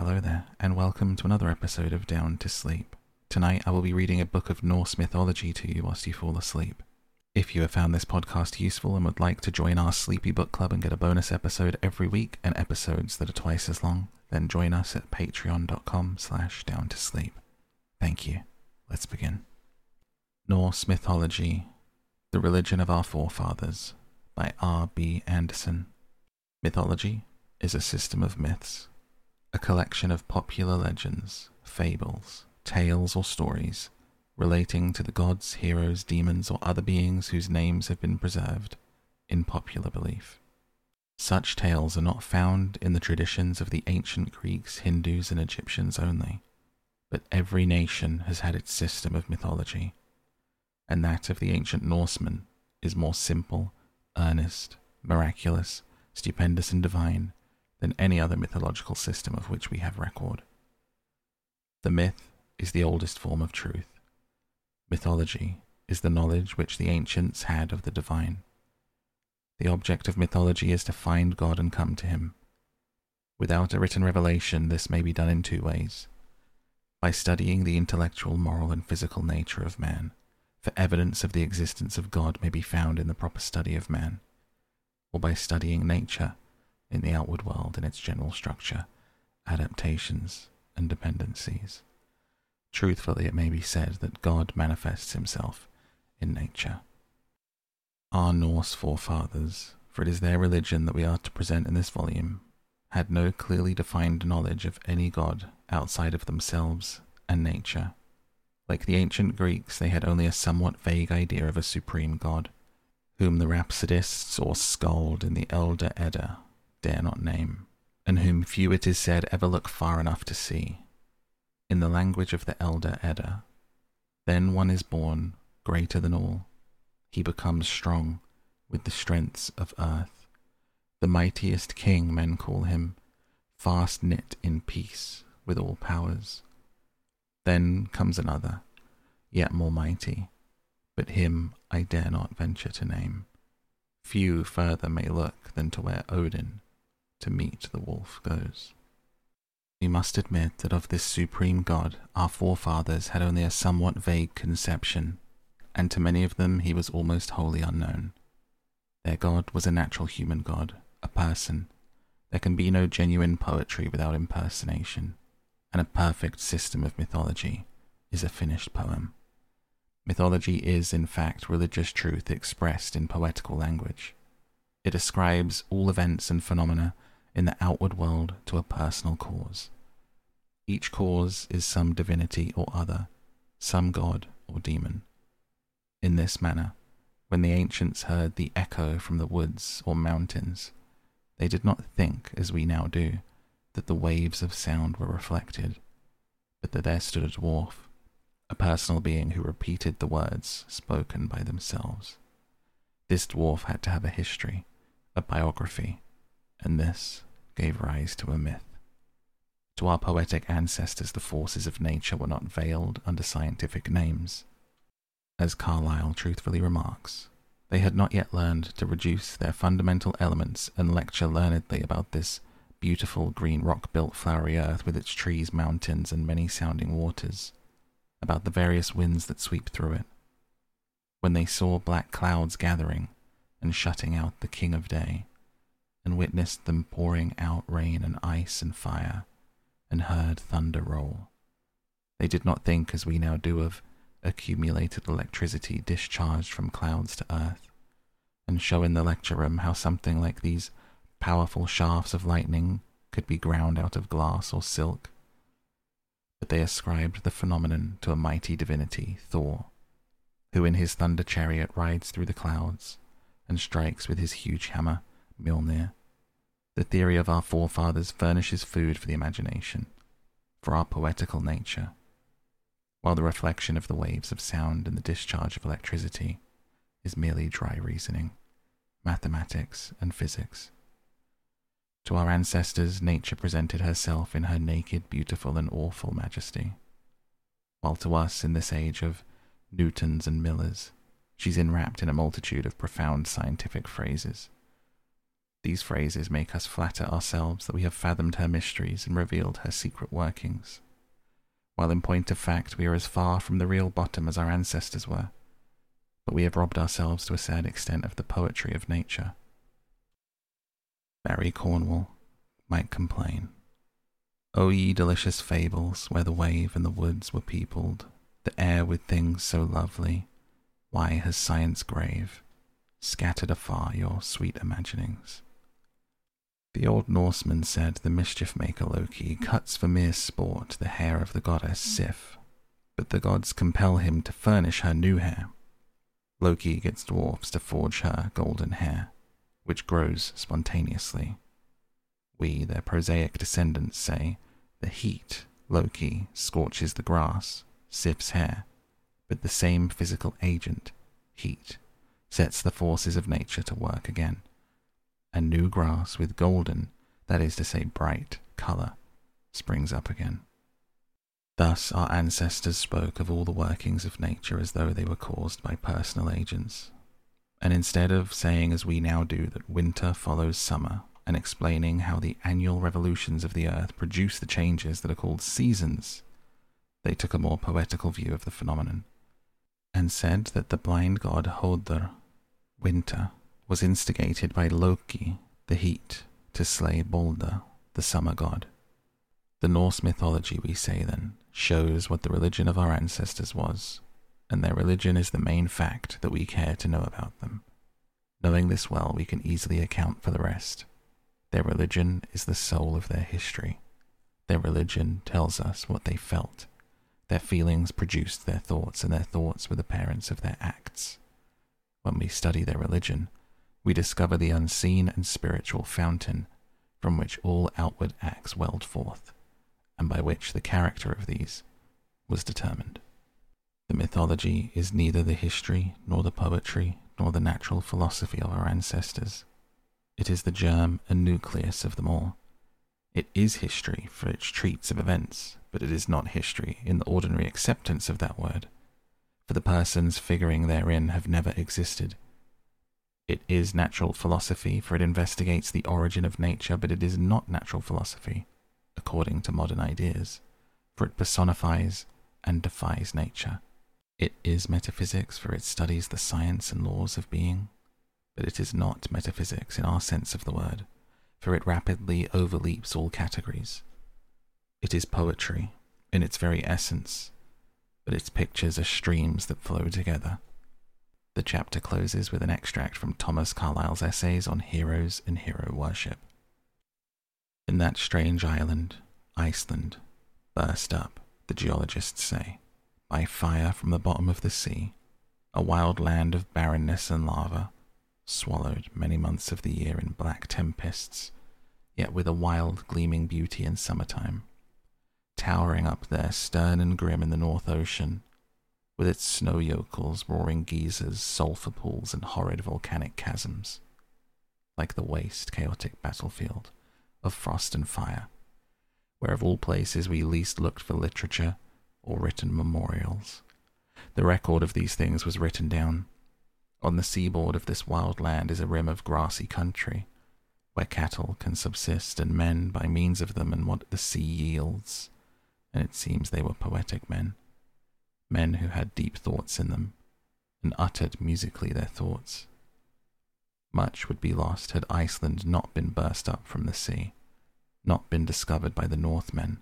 Hello there, and welcome to another episode of Down to Sleep. Tonight I will be reading a book of Norse mythology to you whilst you fall asleep. If you have found this podcast useful and would like to join our Sleepy Book Club and get a bonus episode every week and episodes that are twice as long, then join us at patreon.com slash down to sleep. Thank you. Let's begin. Norse Mythology The Religion of Our Forefathers by R. B. Anderson. Mythology is a system of myths a collection of popular legends, fables, tales, or stories relating to the gods, heroes, demons, or other beings whose names have been preserved in popular belief. Such tales are not found in the traditions of the ancient Greeks, Hindus, and Egyptians only, but every nation has had its system of mythology, and that of the ancient Norsemen is more simple, earnest, miraculous, stupendous, and divine than any other mythological system of which we have record. The myth is the oldest form of truth. Mythology is the knowledge which the ancients had of the divine. The object of mythology is to find God and come to Him. Without a written revelation, this may be done in two ways by studying the intellectual, moral, and physical nature of man, for evidence of the existence of God may be found in the proper study of man, or by studying nature in the outward world in its general structure, adaptations, and dependencies. Truthfully, it may be said that God manifests himself in nature. Our Norse forefathers, for it is their religion that we are to present in this volume, had no clearly defined knowledge of any god outside of themselves and nature. Like the ancient Greeks, they had only a somewhat vague idea of a supreme god, whom the rhapsodists or skald in the Elder Edda dare not name, and whom few, it is said, ever look far enough to see. In the language of the Elder Edda, then one is born greater than all. He becomes strong with the strengths of earth. The mightiest king, men call him, fast knit in peace with all powers. Then comes another, yet more mighty, but him I dare not venture to name. Few further may look than to where Odin to meet the wolf goes. We must admit that of this supreme God our forefathers had only a somewhat vague conception, and to many of them he was almost wholly unknown. Their God was a natural human God, a person. There can be no genuine poetry without impersonation, and a perfect system of mythology is a finished poem. Mythology is, in fact, religious truth expressed in poetical language. It ascribes all events and phenomena in the outward world to a personal cause. Each cause is some divinity or other, some god or demon. In this manner, when the ancients heard the echo from the woods or mountains, they did not think, as we now do, that the waves of sound were reflected, but that there stood a dwarf, a personal being who repeated the words spoken by themselves. This dwarf had to have a history, a biography, and this gave rise to a myth. To our poetic ancestors, the forces of nature were not veiled under scientific names. As Carlyle truthfully remarks, they had not yet learned to reduce their fundamental elements and lecture learnedly about this beautiful green rock built flowery earth with its trees, mountains, and many sounding waters, about the various winds that sweep through it. When they saw black clouds gathering and shutting out the king of day, and witnessed them pouring out rain and ice and fire, and heard thunder roll. They did not think as we now do of accumulated electricity discharged from clouds to earth, and show in the lecture room how something like these powerful shafts of lightning could be ground out of glass or silk. But they ascribed the phenomenon to a mighty divinity, Thor, who in his thunder chariot rides through the clouds and strikes with his huge hammer Mjolnir. The theory of our forefathers furnishes food for the imagination, for our poetical nature, while the reflection of the waves of sound and the discharge of electricity is merely dry reasoning, mathematics, and physics. To our ancestors, nature presented herself in her naked, beautiful, and awful majesty, while to us, in this age of Newtons and Millers, she's enwrapped in a multitude of profound scientific phrases These phrases make us flatter ourselves that we have fathomed her mysteries and revealed her secret workings, while in point of fact we are as far from the real bottom as our ancestors were, but we have robbed ourselves to a sad extent of the poetry of nature. Barry Cornwall might complain. O ye delicious fables, where the wave and the woods were peopled, the air with things so lovely, why has science grave scattered afar your sweet imaginings? The old Norseman said the mischief maker Loki cuts for mere sport the hair of the goddess Sif, but the gods compel him to furnish her new hair. Loki gets dwarfs to forge her golden hair, which grows spontaneously. We, their prosaic descendants, say the heat, Loki, scorches the grass, Sif's hair, but the same physical agent, heat, sets the forces of nature to work again and new grass with golden, that is to say, bright, colour springs up again. Thus, our ancestors spoke of all the workings of nature as though they were caused by personal agents. And instead of saying as we now do that winter follows summer and explaining how the annual revolutions of the earth produce the changes that are called seasons, they took a more poetical view of the phenomenon and said that the blind god Hodr, winter, was instigated by Loki, the heat, to slay Balder, the summer god. The Norse mythology, we say then, shows what the religion of our ancestors was, and their religion is the main fact that we care to know about them. Knowing this well, we can easily account for the rest. Their religion is the soul of their history. Their religion tells us what they felt. Their feelings produced their thoughts, and their thoughts were the parents of their acts. When we study their religion, we discover the unseen and spiritual fountain from which all outward acts welled forth, and by which the character of these was determined. The mythology is neither the history, nor the poetry, nor the natural philosophy of our ancestors. It is the germ and nucleus of them all. It is history, for it treats of events, but it is not history in the ordinary acceptance of that word, for the persons figuring therein have never existed it is natural philosophy, for it investigates the origin of nature, but it is not natural philosophy, according to modern ideas, for it personifies and defies nature. It is metaphysics, for it studies the science and laws of being, but it is not metaphysics in our sense of the word, for it rapidly overleaps all categories. It is poetry in its very essence, but its pictures are streams that flow together. The chapter closes with an extract from Thomas Carlyle's essays on heroes and hero worship. In that strange island, Iceland, burst up, the geologists say, by fire from the bottom of the sea, a wild land of barrenness and lava, swallowed many months of the year in black tempests, yet with a wild, gleaming beauty in summertime. Towering up there, stern and grim in the North Ocean, with its snow jokuls, roaring geysers, sulphur pools, and horrid volcanic chasms, like the waste, chaotic battlefield of frost and fire, where of all places we least looked for literature or written memorials. The record of these things was written down. On the seaboard of this wild land is a rim of grassy country, where cattle can subsist and men by means of them and what the sea yields, and it seems they were poetic men men who had deep thoughts in them, and uttered musically their thoughts. Much would be lost had Iceland not been burst up from the sea, not been discovered by the Northmen.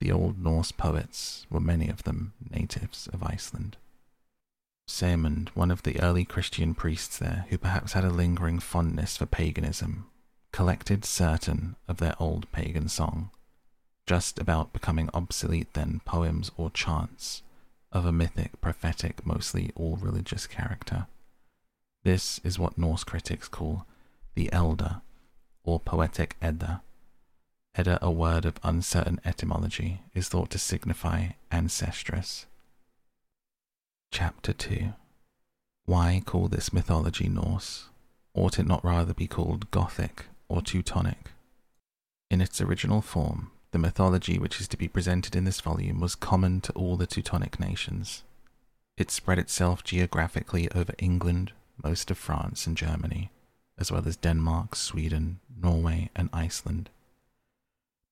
The old Norse poets were many of them natives of Iceland. Saemund, one of the early Christian priests there, who perhaps had a lingering fondness for paganism, collected certain of their old pagan song, just about becoming obsolete then poems or chants, of a mythic, prophetic, mostly all religious character. This is what Norse critics call the Elder, or poetic Edda. Edda, a word of uncertain etymology, is thought to signify ancestress. Chapter 2 Why call this mythology Norse? Ought it not rather be called Gothic or Teutonic? In its original form, the mythology which is to be presented in this volume was common to all the Teutonic nations. It spread itself geographically over England, most of France, and Germany, as well as Denmark, Sweden, Norway, and Iceland.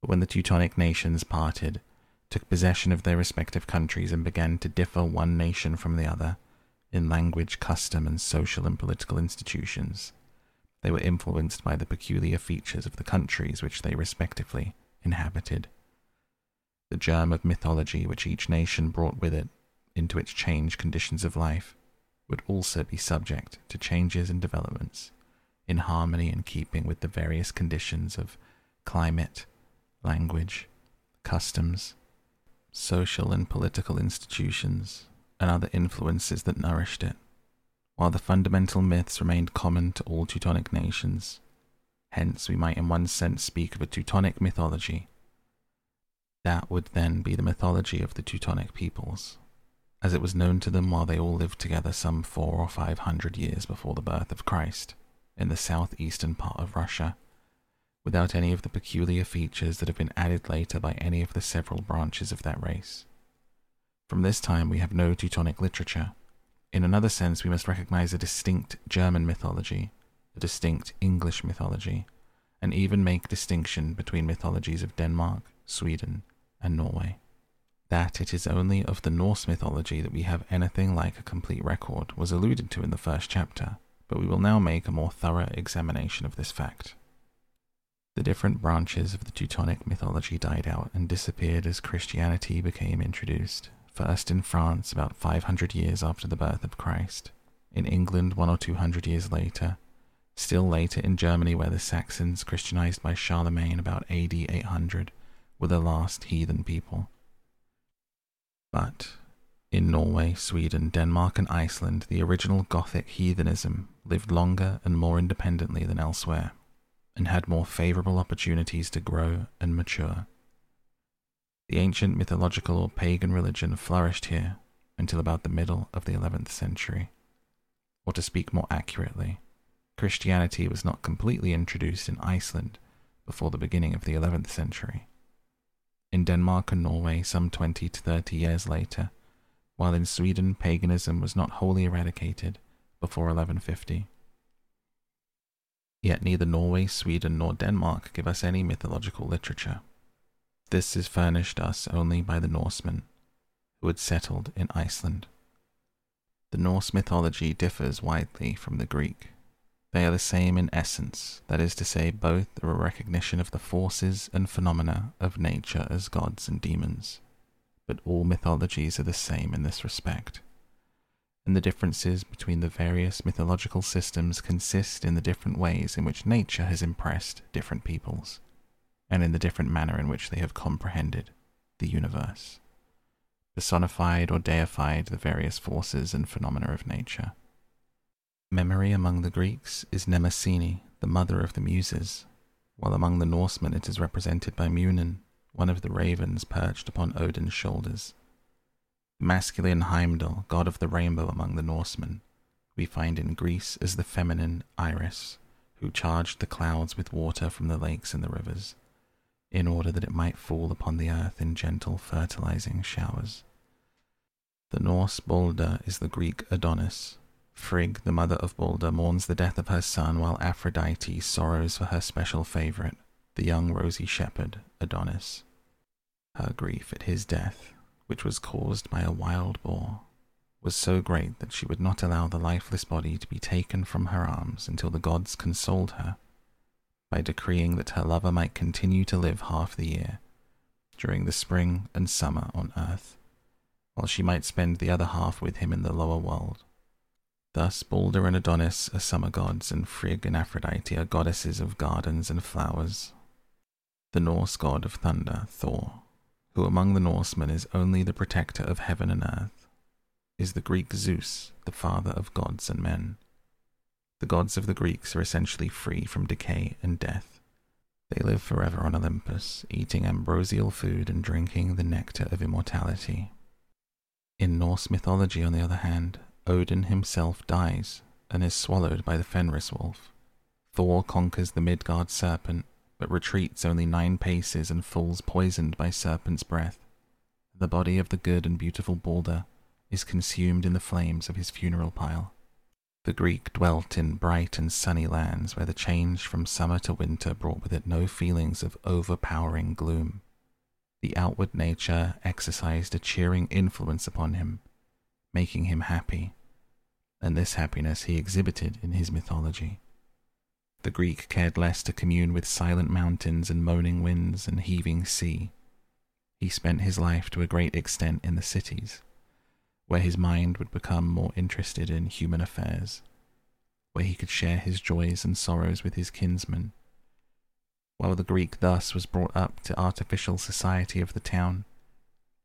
But when the Teutonic nations parted, took possession of their respective countries, and began to differ one nation from the other in language, custom, and social and political institutions, they were influenced by the peculiar features of the countries which they respectively inhabited. The germ of mythology which each nation brought with it into its changed conditions of life would also be subject to changes and developments in harmony and keeping with the various conditions of climate, language, customs, social and political institutions, and other influences that nourished it, while the fundamental myths remained common to all Teutonic nations. Hence, we might in one sense speak of a Teutonic mythology. That would then be the mythology of the Teutonic peoples, as it was known to them while they all lived together some four or five hundred years before the birth of Christ in the southeastern part of Russia, without any of the peculiar features that have been added later by any of the several branches of that race. From this time, we have no Teutonic literature. In another sense, we must recognize a distinct German mythology, a distinct English mythology, and even make distinction between mythologies of Denmark, Sweden, and Norway. That it is only of the Norse mythology that we have anything like a complete record was alluded to in the first chapter, but we will now make a more thorough examination of this fact. The different branches of the Teutonic mythology died out and disappeared as Christianity became introduced, first in France about 500 years after the birth of Christ, in England one or two hundred years later, still later in Germany where the Saxons, Christianized by Charlemagne about AD 800, were the last heathen people. But in Norway, Sweden, Denmark, and Iceland, the original Gothic heathenism lived longer and more independently than elsewhere, and had more favorable opportunities to grow and mature. The ancient mythological or pagan religion flourished here until about the middle of the 11th century. Or to speak more accurately, Christianity was not completely introduced in Iceland before the beginning of the 11th century. In Denmark and Norway, some 20 to 30 years later, while in Sweden paganism was not wholly eradicated before 1150. Yet neither Norway, Sweden, nor Denmark give us any mythological literature. This is furnished us only by the Norsemen, who had settled in Iceland. The Norse mythology differs widely from the Greek. They are the same in essence, that is to say, both are a recognition of the forces and phenomena of nature as gods and demons but all mythologies are the same in this respect. And the differences between the various mythological systems consist in the different ways in which nature has impressed different peoples, and in the different manner in which they have comprehended the universe, personified or deified the various forces and phenomena of nature. Memory among the Greeks is Mnemosyne, the mother of the Muses, while among the Norsemen it is represented by Munin, one of the ravens perched upon Odin's shoulders. Masculine Heimdall, god of the rainbow among the Norsemen, we find in Greece as the feminine Iris, who charged the clouds with water from the lakes and the rivers, in order that it might fall upon the earth in gentle fertilizing showers. The Norse Balder is the Greek Adonis. Frigg, the mother of Balder, mourns the death of her son, while Aphrodite sorrows for her special favorite, the young rosy shepherd, Adonis. Her grief at his death, which was caused by a wild boar, was so great that she would not allow the lifeless body to be taken from her arms until the gods consoled her by decreeing that her lover might continue to live half the year, during the spring and summer on earth, while she might spend the other half with him in the lower world. Thus, Balder and Adonis are summer gods, and Frigg and Aphrodite are goddesses of gardens and flowers. The Norse god of thunder, Thor, who among the Norsemen is only the protector of heaven and earth, is the Greek Zeus, the father of gods and men. The gods of the Greeks are essentially free from decay and death. They live forever on Olympus, eating ambrosial food and drinking the nectar of immortality. In Norse mythology, on the other hand, Odin himself dies and is swallowed by the Fenris wolf. Thor conquers the Midgard serpent but retreats only nine paces and falls poisoned by serpent's breath. The body of the good and beautiful Balder is consumed in the flames of his funeral pile. The Greek dwelt in bright and sunny lands where the change from summer to winter brought with it no feelings of overpowering gloom. The outward nature exercised a cheering influence upon him, making him happy, and this happiness he exhibited in his mythology. The Greek cared less to commune with silent mountains and moaning winds and heaving sea. He spent his life to a great extent in the cities, where his mind would become more interested in human affairs, where he could share his joys and sorrows with his kinsmen. While the Greek thus was brought up to artificial society of the town,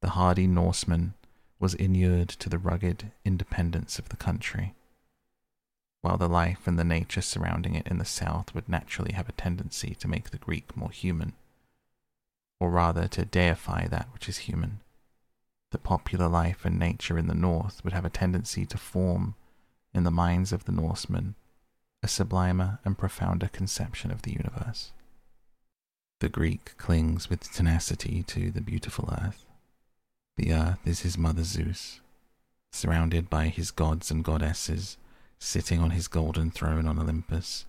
the hardy Norseman was inured to the rugged independence of the country, while the life and the nature surrounding it in the south would naturally have a tendency to make the Greek more human, or rather to deify that which is human the popular life and nature in the north would have a tendency to form in the minds of the Norsemen a sublimer and profounder conception of the universe. The Greek clings with tenacity to the beautiful earth. The earth is his mother Zeus, surrounded by his gods and goddesses, sitting on his golden throne on Olympus,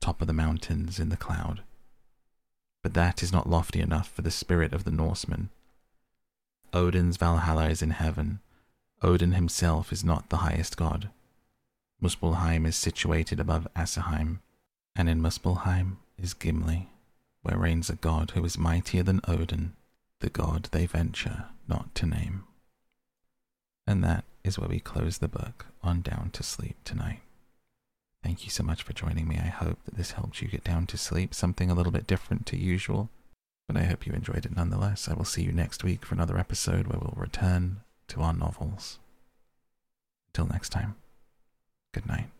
top of the mountains in the cloud. But that is not lofty enough for the spirit of the Norseman Odin's Valhalla is in heaven. Odin himself is not the highest god. Muspelheim is situated above Asaheim, and in Muspelheim is Gimli, where reigns a god who is mightier than Odin, the god they venture not to name. And that is where we close the book on Down to Sleep tonight. Thank you so much for joining me. I hope that this helps you get down to sleep, something a little bit different to usual but I hope you enjoyed it nonetheless. I will see you next week for another episode where we'll return to our novels. Until next time, good night.